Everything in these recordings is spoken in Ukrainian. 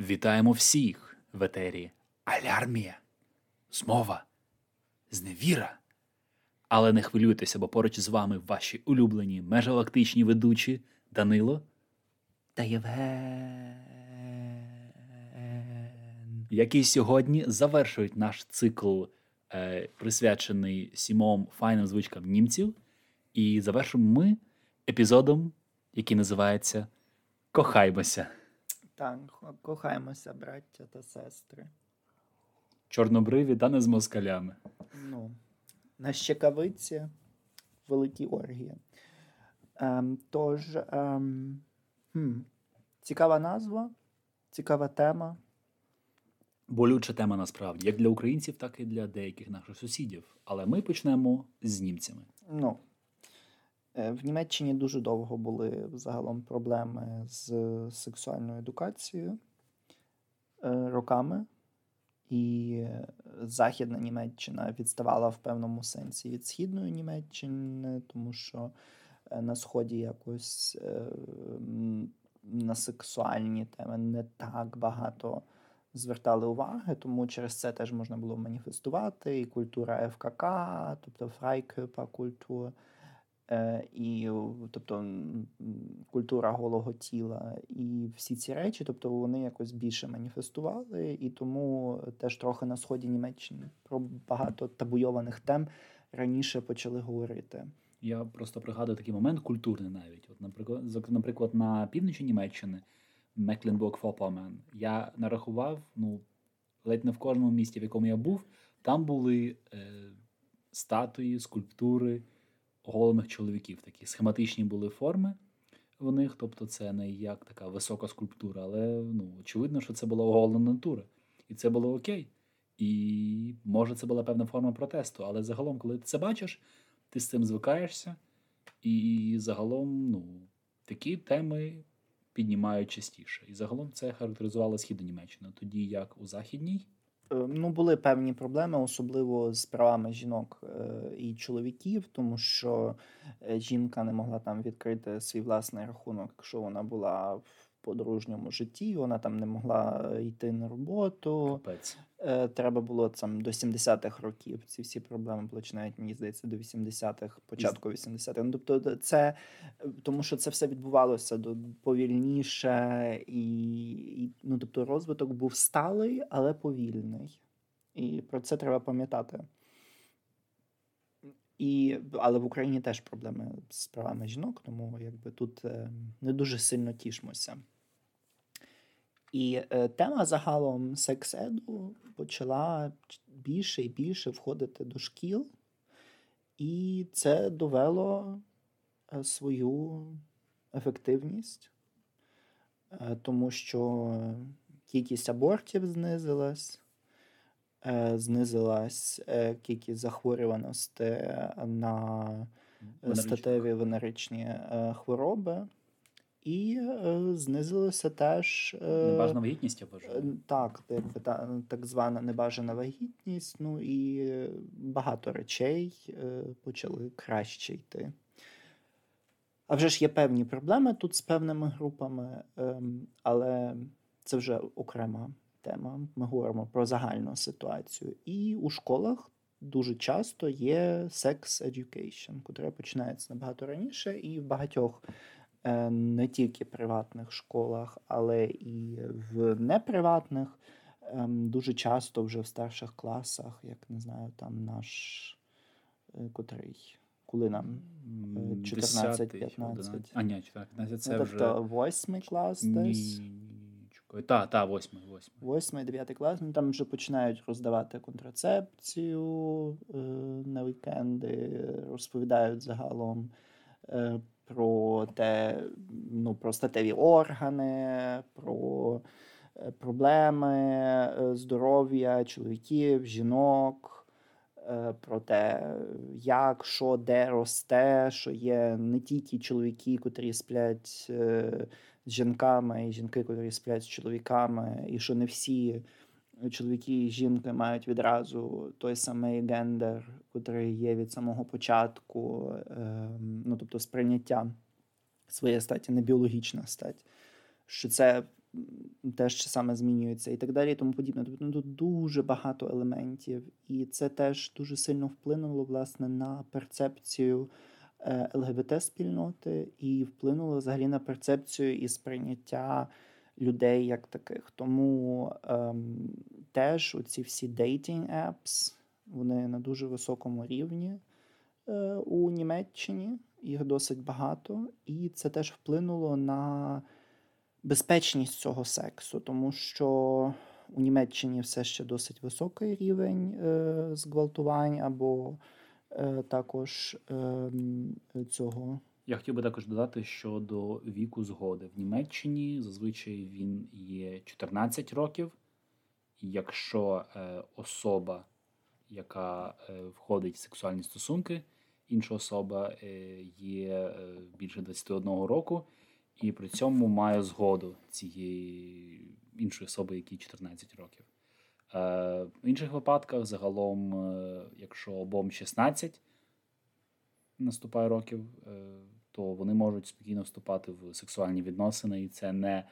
Вітаємо всіх в етері Алярмія, змова, зневіра. Але не хвилюйтеся, бо поруч з вами ваші улюблені межгалактичні ведучі Данило та Євген, які сьогодні завершують наш цикл, е, присвячений сімом файним звичкам німців. І завершимо ми епізодом, який називається Кохаймося. Так, кохаємося, браття та сестри. Чорнобриві та не з москалями. Ну, на щекавиці великі оргії. Ем, тож, ем, хм, цікава назва, цікава тема. Болюча тема насправді, як для українців, так і для деяких наших сусідів. Але ми почнемо з німцями. Ну, в Німеччині дуже довго були загалом проблеми з сексуальною едукацією е, роками. І Західна Німеччина відставала в певному сенсі від Східної Німеччини, тому що е, на Сході якось е, на сексуальні теми не так багато звертали уваги, тому через це теж можна було маніфестувати і культура ФКК, тобто фрайкюпа-культура, е, і тобто культура голого тіла, і всі ці речі, тобто вони якось більше маніфестували, і тому теж трохи на сході Німеччини про багато табуйованих тем раніше почали говорити. Я просто пригадую такий момент культурний навіть. От, наприклад, наприклад, на півночі Німеччини, Мекленбург-Фопомен, я нарахував, ну, ледь не в кожному місті, в якому я був, там були е, статуї, скульптури оголених чоловіків. Такі схематичні були форми в них, тобто це не як така висока скульптура, але ну, очевидно, що це була оголена натура. І це було окей. І може це була певна форма протесту. Але загалом, коли ти це бачиш, ти з цим звикаєшся, і загалом ну, такі теми піднімають частіше. І загалом це характеризувало східну Німеччину, тоді як у західній. Е, Ну, були певні проблеми, особливо з правами жінок е, і чоловіків, тому що е, жінка не могла там відкрити свій власний рахунок, якщо вона була в подружньому житті, вона там не могла йти на роботу. Капець. Е, Треба було там до 70-х років. Ці всі проблеми починають, мені здається, до 80-х, початку 80-х. Ну, тобто, це е, тому, що це все відбувалося повільніше, і, і ну, тобто, розвиток був сталий, але повільний. І про це треба пам'ятати. І, але в Україні теж проблеми з правами жінок, тому якби тут е, не дуже сильно тішмося. І е, тема загалом секс-еду почала більше і більше входити до шкіл, і це довело е, свою ефективність, е, тому що кількість абортів знизилась, е, знизилась е, кількість захворюваності на статеві венеричні е, хвороби, і е, знизилося теж е, Небажана вагітність, я Е. Так, якби та, так звана небажана вагітність, ну і багато речей е, почали краще йти. А вже ж є певні проблеми тут з певними групами, ем, але це вже окрема тема. Ми говоримо про загальну ситуацію. І у школах дуже часто є sex education, яка починається набагато раніше, і в багатьох не тільки приватних школах, але і в неприватних. ем, Дуже часто вже в старших класах, як не знаю, там наш е, котрий, коли нам М, е, 10-й, 14-15. А, ні, 14, це ну, вже... тобто восьмий клас десь. Ні, чекай. Та, та, восьмий, восьмий. Восьмий, дев'ятий клас, ну там вже починають роздавати контрацепцію е, на вікенди, розповідають загалом е, про те, ну, про статеві органи, про е, проблеми е, здоров'я чоловіків, жінок, е, про те, як, що, де росте, що є не тільки чоловіки, котрі сплять. з жінками, і жінки, котрі сплять з чоловіками, і що не всі чоловіки і жінки мають відразу той самий гендер, котрий є від самого початку, ем, ну тобто сприйняття своєї статі, не біологічна стать. Що це теж саме змінюється і так далі, і тому подібне. Тобто ну, дуже багато елементів, і це теж дуже сильно вплинуло власне на перцепцію е, ЛГБТ-спільноти і вплинуло взагалі на перцепцію і сприйняття людей як таких. Тому ем, теж оці всі dating apps, вони на дуже високому рівні е, у Німеччині, їх досить багато, і це теж вплинуло на безпечність цього сексу, тому що у Німеччині все ще досить високий рівень е, зґвалтувань або е, також е, цього. Я хотів би також додати щодо віку згоди. В Німеччині зазвичай він є 14 років. Якщо е, особа, яка е, входить в сексуальні стосунки, інша особа е, є більше 21 року, і при цьому має згоду цієї іншої особи, якій 14 років. В інших випадках, загалом, якщо обом 16 наступає років, е, то вони можуть спокійно вступати в сексуальні відносини, і це не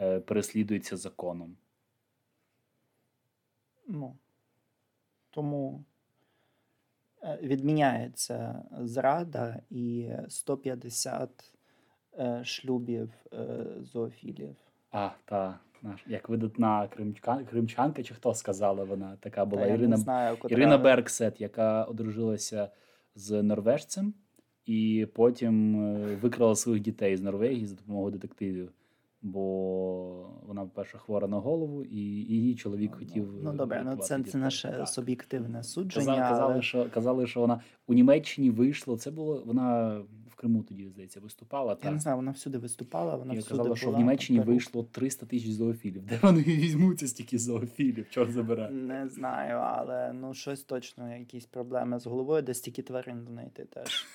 е, переслідується законом. Ну, тому е, відміняється зрада і 150 е, шлюбів е, зоофілів. А, та як видатна кримчанка, кримчанка, чи хто сказала вона така була Та Ірина знаю. Ірина Бергсет, яка одружилася з норвежцем, і потім е, викрала своїх дітей з Норвегії за допомогою детективів. Бо вона, по-перше, хвора на голову, і її чоловік хотів. Ну добре, ну це, це наше Так. суб'єктивне судження. Казали, казали, але... що казали, що вона у Німеччині вийшло. Це було вона в Криму тоді здається виступала. Я Так не знаю, вона всюди виступала, вона і всюди казала, що в Німеччині Перу. вийшло 300 тисяч зоофілів. Де вони візьмуться стільки зоофілів? Чорт забирає. Не знаю, але ну щось точно, якісь проблеми з головою, де стільки тварин знайти теж.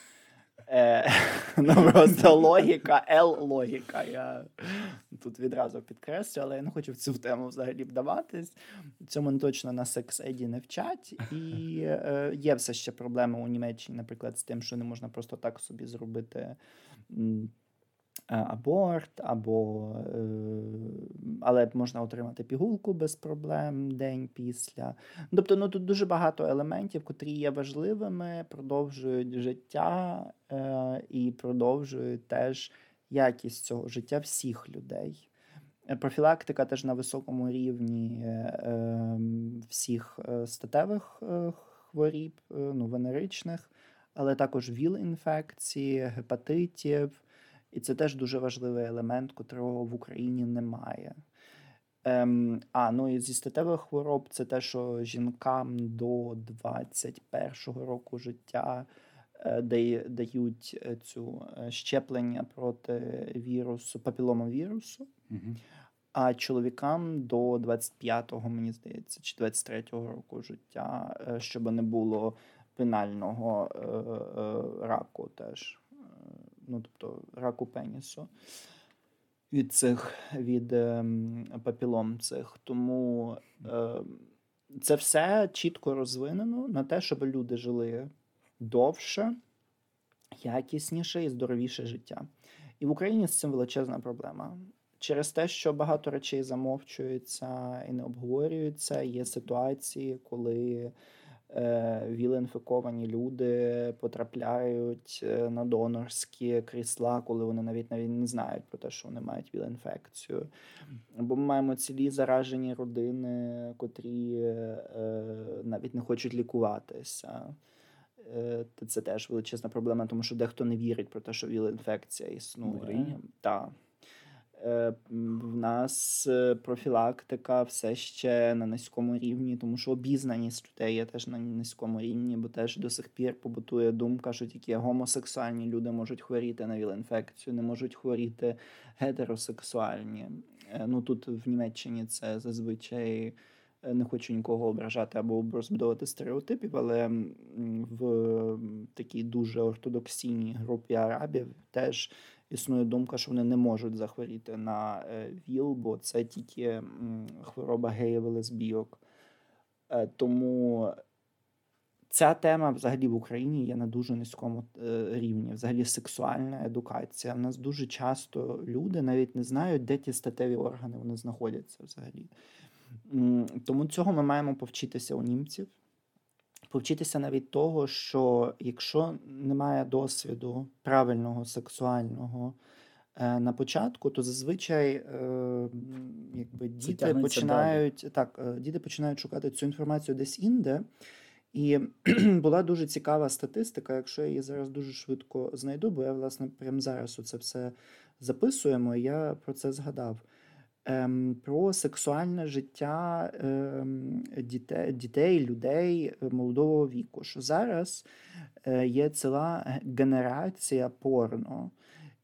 Е, ну просто логіка, Л-логіка. Я тут відразу підкреслю, але я не хочу в цю тему взагалі вдаватись. Цьому точно на секс-еді не вчать. І е, є все ще проблеми у Німеччині, наприклад, з тим, що не можна просто так собі зробити. Е, Аборт, або е, але можна отримати пігулку без проблем день після. Тобто, ну тут дуже багато елементів, котрі є важливими, продовжують життя е, і продовжують теж якість цього життя всіх людей. Профілактика теж на високому рівні всіх статевих хворіб, ну, венеричних, але також ВІЛ-інфекції, гепатитів. І це теж дуже важливий елемент, котрого в Україні немає. Ем, а, ну і зі статевих хвороб це те, що жінкам до 21 року життя е, дають е, цю е, щеплення проти вірусу, папіломавірусу, Угу. а чоловікам до 25-го, мені здається, чи 23-го року життя, е, щоб не було пенального е, е, раку теж. Е, Ну, тобто раку пенісу від цих від ем, папілом цих. Тому е, це все чітко розвинено на те, щоб люди жили довше, якісніше і здоровіше життя. І в Україні з цим величезна проблема. Через те, що багато речей замовчуються і не обговорюються, є ситуації, коли е, віл-інфіковані люди потрапляють е, на донорські крісла, коли вони навіть навіть не знають про те, що вони мають віл-інфекцію. Бо ми маємо цілі заражені родини, котрі е, навіть не хочуть лікуватися. Е, Це теж величезна проблема, тому що дехто не вірить про те, що віл-інфекція існує. В Україні? Так. Е, В нас е, профілактика все ще на низькому рівні, тому що обізнаність людей є теж на низькому рівні, бо теж до сих пір побутує думка, що тільки гомосексуальні люди можуть хворіти на віл-інфекцію, не можуть хворіти гетеросексуальні. Е, Ну тут в Німеччині це зазвичай не хочу нікого ображати або розбудовувати стереотипів, але в такій дуже ортодоксійній групі арабів теж існує думка, що вони не можуть захворіти на е, ВІЛ, бо це тільки хвороба геїв і лесбійок. Е, Тому Ця тема взагалі в Україні є на дуже низькому е, рівні. Взагалі, сексуальна едукація. У нас дуже часто люди навіть не знають, де ті статеві органи вони знаходяться взагалі. Тому цього ми маємо повчитися у німців. Повчитися навіть того, що якщо немає досвіду правильного сексуального е, на початку, то зазвичай е, якби діти починають далі. так, е, діти починають шукати цю інформацію десь інде. І була дуже цікава статистика, якщо я її зараз дуже швидко знайду, бо я, власне, прямо зараз це все записуємо, і я про це згадав. Ем, Про сексуальне життя ем, дітей, дітей, людей молодого віку. Що зараз е, є ціла генерація порно.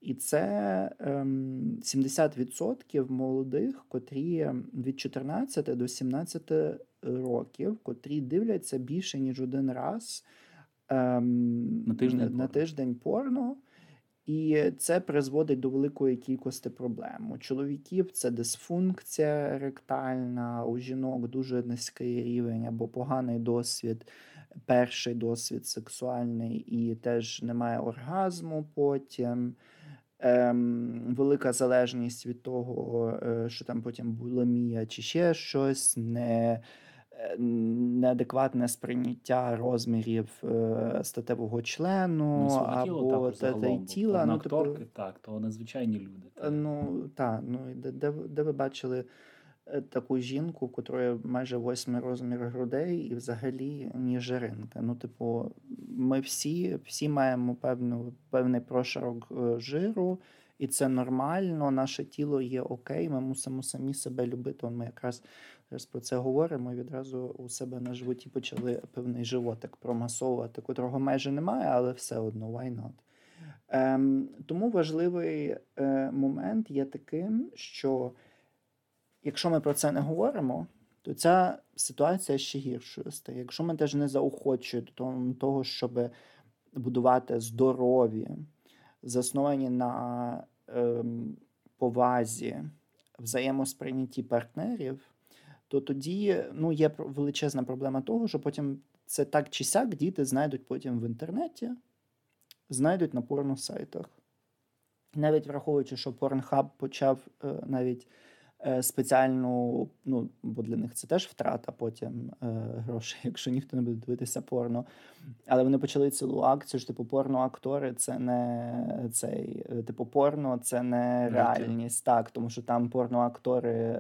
І це ем, 70% молодих, котрі від 14 до 17 років, котрі дивляться більше ніж один раз ем, на тиждень на тиждень порно. І це призводить до великої кількості проблем. У чоловіків це дисфункція ректальна, у жінок дуже низький рівень або поганий досвід, перший досвід сексуальний, і теж немає оргазму потім. Ем, Велика залежність від того, е, що там потім булимія чи ще щось, не неадекватне сприйняття розмірів е, статевого члену ну, або та тіла. Ну, типу, акторки, так, то надзвичайні люди. Так. Ну так, ну де, де, де ви бачили е, таку жінку, в котрої майже восьми розмір грудей, і взагалі ні жиринка. Ну, типу, ми всі всі маємо певну, певний прошарок жиру. І це нормально, наше тіло є окей, ми мусимо самі себе любити. Ми якраз Зараз про це говоримо. і Відразу у себе на животі почали певний животик промасовувати, котрого майже немає, але все одно why not? Ем, Тому важливий е, момент є таким, що якщо ми про це не говоримо, то ця ситуація ще гіршою стає. Якщо ми теж не заохочуємо до того, щоб будувати здорові, засновані на ем, повазі, взаємосприйнятті партнерів то тоді ну, є величезна проблема того, що потім це так чи сяк діти знайдуть потім в інтернеті, знайдуть на порносайтах. Навіть враховуючи, що Pornhub почав е, навіть е, спеціальну, ну, бо для них це теж втрата потім е, грошей, якщо ніхто не буде дивитися порно. Але вони почали цілу акцію, що типу порно-актори це не цей, типу, порно це не реальність. Так, тому що там порно-актори.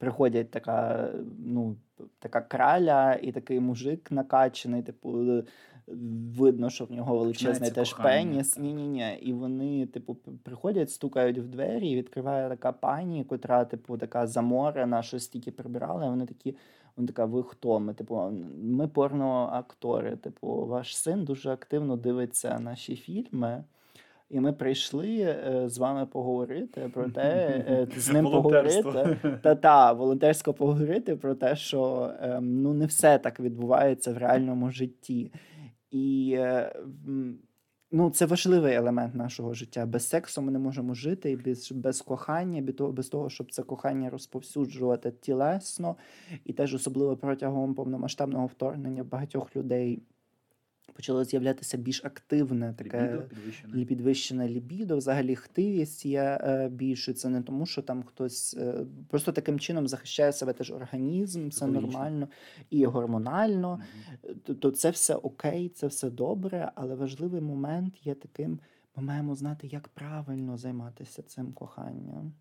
Приходять така, ну, така краля і такий мужик накачаний, типу. Видно, що в нього величезний теж пеніс. Ні, ні, ні. І вони, типу, приходять, стукають в двері, і відкриває така пані, котра, типу, така заморена, щось тільки прибирала. Вони такі, вони така, ви хто? Ми, типу, ми порноактори. Типу, ваш син дуже активно дивиться наші фільми. І ми прийшли е, з вами поговорити про те, е, з ним поговорити та та волонтерсько поговорити про те, що ем, ну не все так відбувається в реальному житті. І е, ну, це важливий елемент нашого життя. Без сексу ми не можемо жити, і без без кохання, без того, щоб це кохання розповсюджувати тілесно, і теж особливо протягом повномасштабного вторгнення багатьох людей почало з'являтися більш активне таке лібідо, підвищене. підвищене лібідо, взагалі хтивість є е, більше. Це не тому, що там хтось е, просто таким чином захищає себе теж організм, все нормально і гормонально. Угу. Тобто це все окей, це все добре, але важливий момент є таким: ми маємо знати, як правильно займатися цим коханням,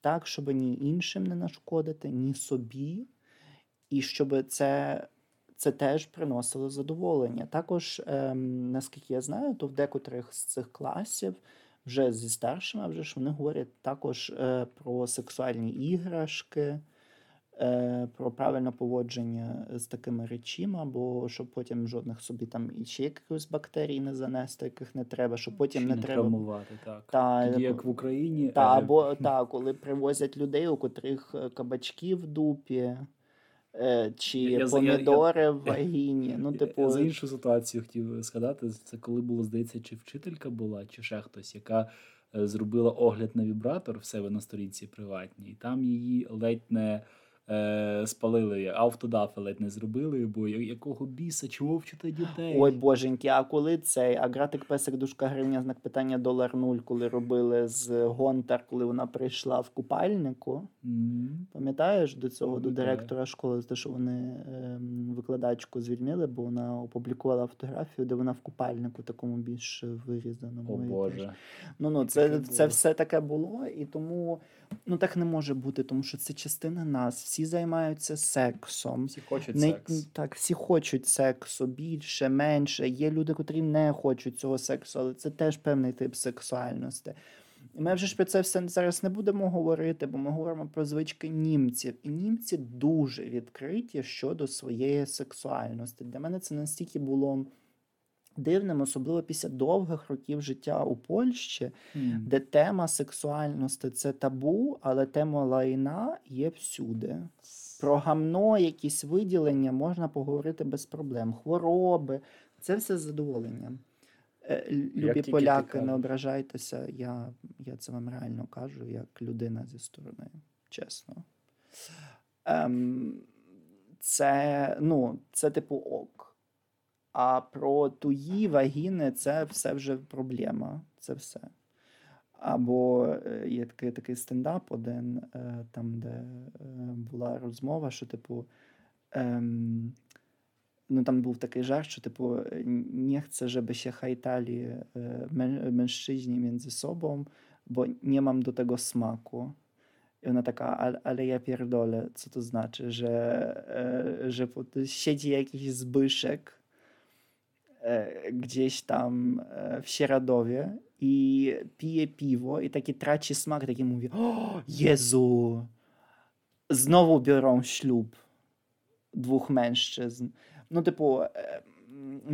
так, щоб ні іншим не нашкодити, ні собі, і щоб це це теж приносило задоволення. Також, ем, наскільки я знаю, то в декотрих з цих класів вже зі старшими вже ж вони говорять також е, про сексуальні іграшки. Е, про правильне поводження з такими речима, бо щоб потім жодних собі там і ще якихось бактерій не занести, яких не треба, щоб потім не, не треба травмувати, так. Та, Тоді як в Україні. Та, е, або та, коли привозять людей, у котрих кабачки в дупі. Е, чи я, помідори я, в вагіні. Ну, типу... Я за іншу ситуацію хотів згадати. Це коли було, здається, чи вчителька була, чи ще хтось, яка е, зробила огляд на вібратор в себе на сторінці приватній, і там її ледь не е, спалили, автодафи ледь не зробили, бо якого біса, чого вчити дітей? Ой, боженьки, а коли цей, а гратик песик дужка гривня, знак питання долар нуль, коли робили з Гонтар, коли вона прийшла в купальнику. М. Пам'ятаєш до цього, до директора школи, за те, що вони ем, викладачку звільнили, бо вона опублікувала фотографію, де вона в купальнику такому більш вирізаному. О. Боже. Ну, ну, це, це все таке було, і тому ну так не може бути, тому що це частина нас. Всі займаються сексом. Всі хочуть Не, секс. так, всі хочуть сексу більше, менше. Є люди, котрі не хочуть цього сексу, але це теж певний тип сексуальності. І ми вже ж про це все зараз не будемо говорити, бо ми говоримо про звички німців. І німці дуже відкриті щодо своєї сексуальності. Для мене це настільки було дивним, особливо після довгих років життя у Польщі, М. де тема сексуальності це табу, але тема лайна є всюди. Про гамно, якісь виділення можна поговорити без проблем. Хвороби це все з задоволенням. Е, Любі ти поляки, не ображайтеся. Я, я це вам реально кажу, як людина зі сторони, чесно. Ем, це, ну, це типу ок. А про туї, вагіни це все вже проблема. Це все. Або е, є такий, такий стендап один, е, там, де е, була розмова, що, типу, ем, ну там був такий жарт, що, типу, е, не chcę, żeby się hajtali e, mę- mężczyźni między sobą, bo nie mam do tego smaku. I ona taka, ale, ale ja pierdolę, co to znaczy, że, e, że po- siedzi jakiś Zbyszek e, gdzieś tam e, w Sieраdowie i pije piwo i taki traci smak, taki mówi, o Jezu, znowu biorą ślub двох mężczyzn. Типу, е,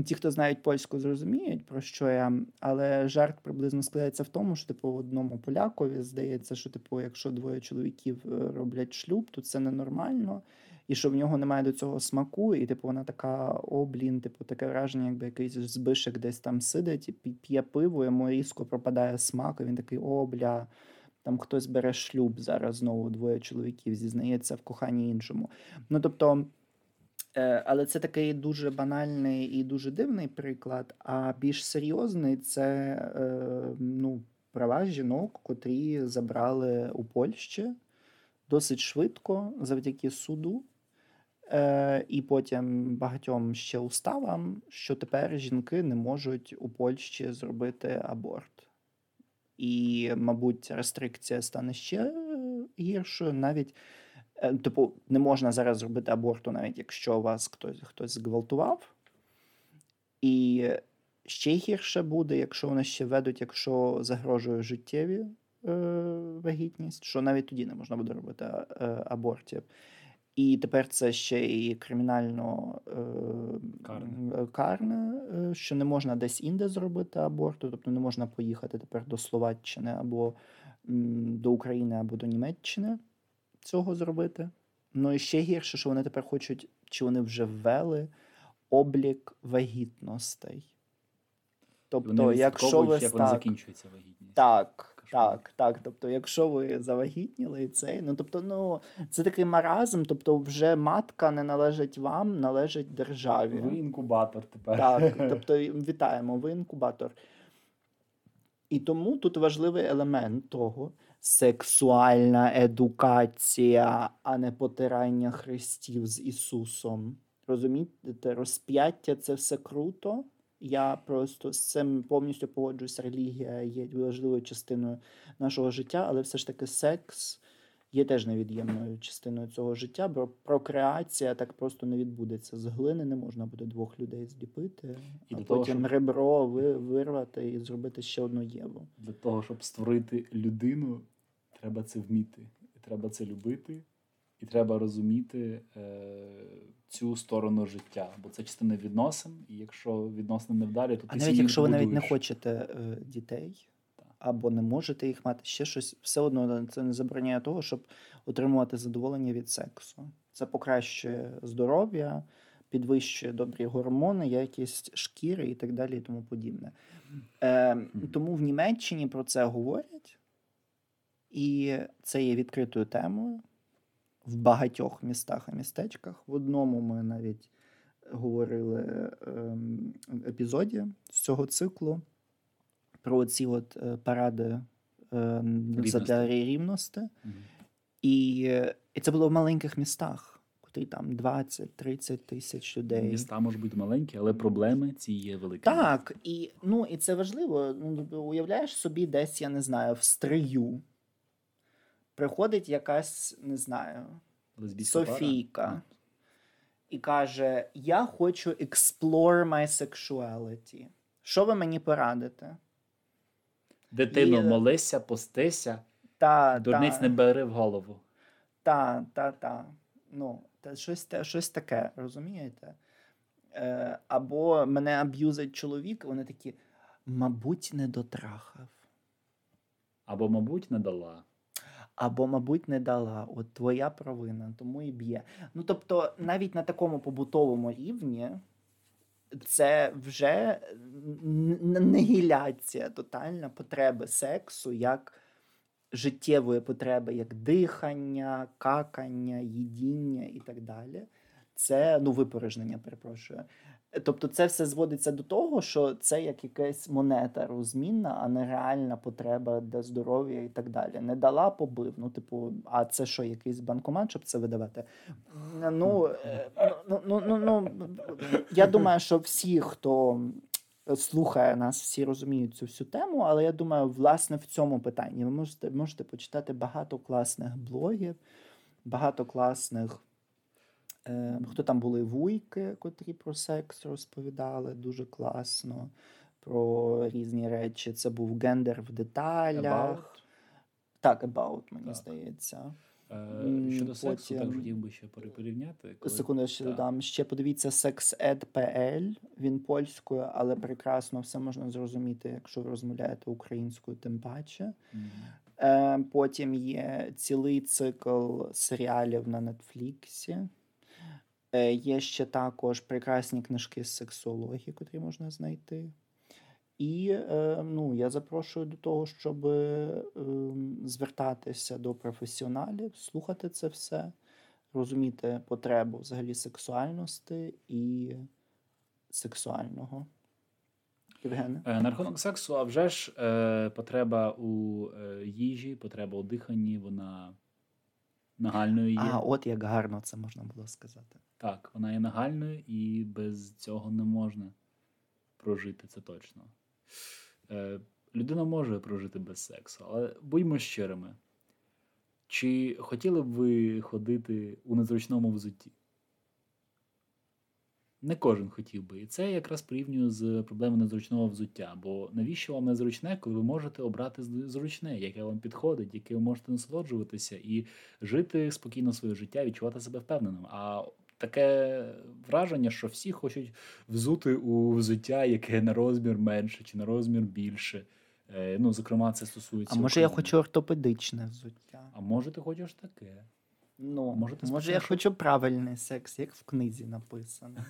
ті, хто знають польську, зрозуміють, про що я, але жарт приблизно складається в тому, що типу одному полякові здається, що типу, якщо двоє чоловіків роблять шлюб, то це ненормально, і що в нього немає до цього смаку, і типу вона така, о, блін, типу, таке враження, якби якийсь збишек десь там сидить, і п'є пиво, йому різко пропадає смак, і він такий, о, бля. Там хтось бере шлюб зараз знову двоє чоловіків, зізнається в коханні іншому. Ну тобто, Е, Але це такий дуже банальний і дуже дивний приклад. А більш серйозний це е, ну, права жінок, котрі забрали у Польщі досить швидко завдяки суду. Е, І потім багатьом ще уставам, що тепер жінки не можуть у Польщі зробити аборт. І, мабуть, рестрикція стане ще е, гіршою. Навіть Е, Типу, не можна зараз зробити аборту, навіть якщо вас хтось, хтось зґвалтував. І ще гірше буде, якщо вони ще ведуть, якщо загрожує життєві е, вагітність, що навіть тоді не можна буде робити е, абортів. І тепер це ще і кримінально е, Карне. е, що не можна десь інде зробити аборту, тобто не можна поїхати тепер до Словаччини або м, до України, або до Німеччини цього зробити. Ну і ще гірше, що вони тепер хочуть, чи вони вже ввели облік вагітностей. Тобто, Вони якщо ви як так, закінчується вагітність. так. Так, так. Тобто, якщо ви завагітніли і цей, ну тобто, ну це такий маразм, тобто, вже матка не належить вам, належить державі. Ви інкубатор тепер. Так, тобто вітаємо, ви інкубатор. І тому тут важливий елемент того сексуальна едукація, а не потирання хрестів з Ісусом. Розумієте, розп'яття це все круто. Я просто з цим повністю погоджуюсь. Релігія є важливою частиною нашого життя, але все ж таки секс є теж невід'ємною частиною цього життя, бо прокреація так просто не відбудеться. З глини не можна буде двох людей зліпити, І а до того, щоб- ребро вирвати і зробити ще одну єву. Для того, щоб створити людину, треба це вміти. І треба це любити, і треба розуміти е, цю сторону життя. Бо це частина відносин, і якщо відносини не вдалі, то ти А навіть якщо ви навіть не хочете е, дітей або не можете їх мати, ще щось, все одно це не забороняє того, щоб отримувати задоволення від сексу. Це покращує здоров'я, підвищує добрі гормони, якість шкіри і так далі, і тому подібне. Е, тому в Німеччині про це говорять, і це є відкритою темою. В багатьох містах і містечках. В одному ми навіть говорили ем, епізоді з цього циклу про ці от е, паради е, задля рівності. І, е, і це було в маленьких містах, там 20-30 тисяч людей. Міста можуть бути маленькі, але проблеми ці є великі. Так, і, ну, і це важливо. Ну, уявляєш собі, десь, я не знаю, в стрию. Приходить якась, не знаю, Лесбійська пара. Софійка і каже: Я хочу explore my sexuality. Що ви мені порадите? Дитино, І- молися, постися, Та, дурниць та, не бери в голову. та, та, та. Ну, та щось, та, щось таке, розумієте? Е, або мене аб'юзить чоловік, вони такі, мабуть, не дотрахав. Або, мабуть, не дала. Або, мабуть, не дала. От твоя провина, тому і б'є. Ну тобто, навіть на такому побутовому рівні це вже н- н- нігіляція тотальна потреби сексу як життєвої потреби, як дихання, какання, їдіння і так далі. Це ну випорожнення, перепрошую. Тобто, це все зводиться до того, що це як якась монета розмінна, а не реальна потреба для здоров'я і так далі. Не дала, побив. Ну, типу, а це що, якийсь банкомат, щоб це видавати? Ну, е, ну, ну, ну, ну я думаю, що всі, хто слухає нас, всі розуміють цю всю тему, але я думаю, власне, в цьому питанні ви можете, можете почитати багато класних блогів, багато класних. Е, хто там були вуйки, котрі про секс розповідали дуже класно, про різні речі. Це був гендер в деталях. Так, about, мені Так. здається. Е, Щодо сексу, так хотів би ще порівняти. коли- Секунду, я ще Так. додам. Ще подивіться sexed.pl, він польською, але прекрасно все можна зрозуміти, якщо ви розмовляєте українською, тим паче. Мгм. Е, потім є цілий цикл серіалів на Нетфліксі. Е, є ще також прекрасні книжки з сексології, котрі можна знайти. І е, ну, я запрошую до того, щоб е, ем, звертатися до професіоналів, слухати це все, розуміти потребу взагалі сексуальності і сексуального. Євгене? На рахунок сексу, а вже ж потреба у їжі, потреба у диханні, вона нагальною є. А, от як гарно це можна було сказати. Так, вона є нагальною і без цього не можна прожити, це точно. Е, людина може прожити без сексу, але будьмо щирими. Чи хотіли б ви ходити у незручному взутті? Не кожен хотів би. І це якраз порівнюю з проблемою незручного взуття. Бо навіщо вам незручне, коли ви можете обрати зручне, яке вам підходить, яке ви можете насолоджуватися і жити спокійно своє життя, відчувати себе впевненим. А таке враження, що всі хочуть взути у взуття, яке на розмір менше чи на розмір більше. Е, ну, зокрема, це стосується. А може я хочу ортопедичне взуття? А може, ти хочеш таке? Ну, Можете може, я хочу правильний секс, як в книзі написано.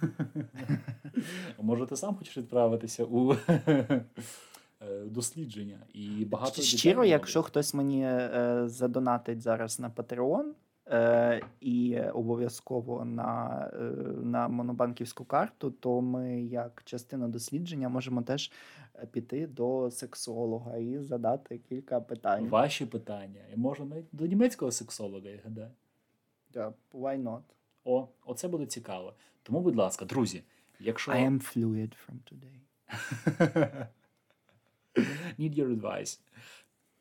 Може, ти сам хочеш відправитися у е, дослідження і багато Щиро, якщо хтось мені е, задонатить зараз на Patreon е, і обов'язково на, е, на монобанківську карту, то ми, як частина дослідження, можемо теж піти до сексолога і задати кілька питань. ваші питання, і можна навіть до німецького сексолога, я гадаю. Yeah, why not? О, оце буде цікаво. Тому, будь ласка, друзі, якщо I am fluid from today. Need your advice.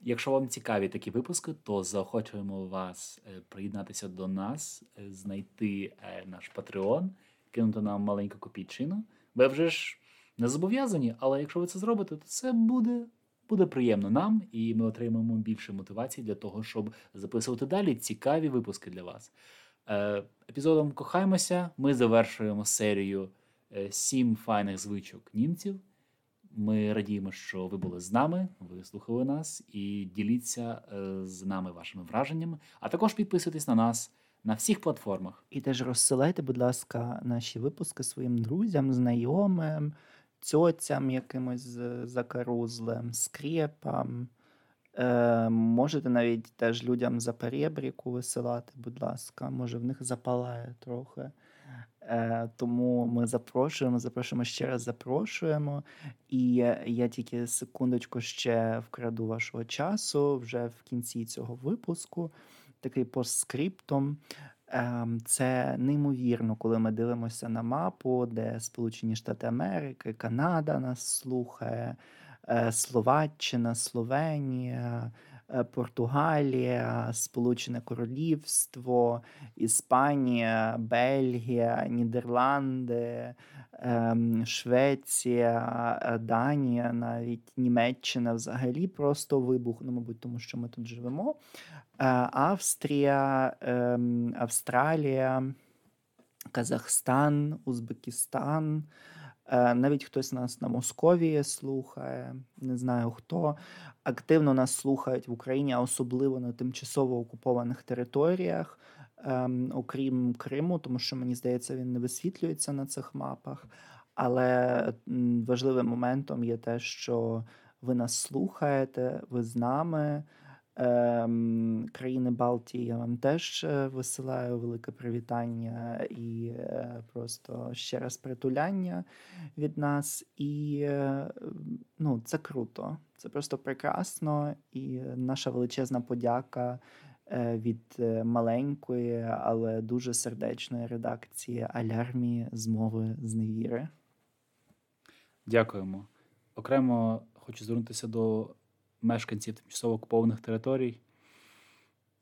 Якщо вам цікаві такі випуски, то заохочуємо вас е, приєднатися до нас, е, знайти е, наш Patreon, кинути нам маленьку копійчину. Ви вже ж не зобов'язані, але якщо ви це зробите, то це буде, буде приємно нам, і ми отримаємо більше мотивації для того, щоб записувати далі цікаві випуски для вас. Е, Епізодом Кохаємося ми завершуємо серію е, сім файних звичок німців. Ми радіємо, що ви були з нами, ви слухали нас і діліться е, з нами вашими враженнями. А також підписуйтесь на нас на всіх платформах. І теж розсилайте, будь ласка, наші випуски своїм друзям, знайомим, цьоцям якимось закарузлим, скрепам, Е, можете навіть теж людям за перебріку висилати, будь ласка, може в них запалає трохи. Е, тому ми запрошуємо, запрошуємо ще раз запрошуємо. І я тільки секундочку ще вкраду вашого часу вже в кінці цього випуску. Такий постскриптом. Ем, це неймовірно, коли ми дивимося на мапу, де Сполучені Штати Америки, Канада нас слухає, е, Словаччина, Словенія, е, Португалія, Сполучене Королівство, Іспанія, Бельгія, Нідерланди, ем, Швеція, е, Данія, навіть Німеччина взагалі просто вибух, ну, мабуть, тому що ми тут живемо. Австрія, ем, Австралія, Казахстан, Узбекистан. Е, навіть хтось нас на Московії слухає, не знаю хто. Активно нас слухають в Україні, а особливо на тимчасово окупованих територіях, ем, окрім Криму, тому що мені здається, він не висвітлюється на цих мапах. Але важливим моментом є те, що ви нас слухаєте, ви з нами. Ем, країни Балтії я вам теж е, висилаю велике привітання і е, просто ще раз притуляння від нас. І е, ну, це круто, це просто прекрасно. І наша величезна подяка від маленької, але дуже сердечної редакції Алярмі змови з невіри. Дякуємо. Окремо хочу звернутися до мешканців тимчасово окупованих територій.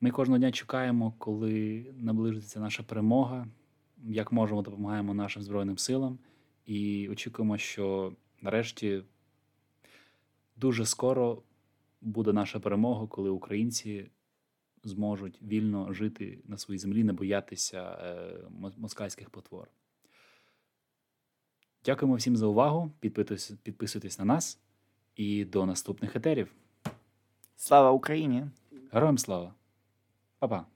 Ми кожного дня чекаємо, коли наближиться наша перемога, як можемо допомагаємо нашим Збройним силам, і очікуємо, що нарешті дуже скоро буде наша перемога, коли українці зможуть вільно жити на своїй землі, не боятися е, москальських потвор. Дякуємо всім за увагу. Підписуйтесь на нас і до наступних етерів. Слава Україні! Героям слава! Па-па!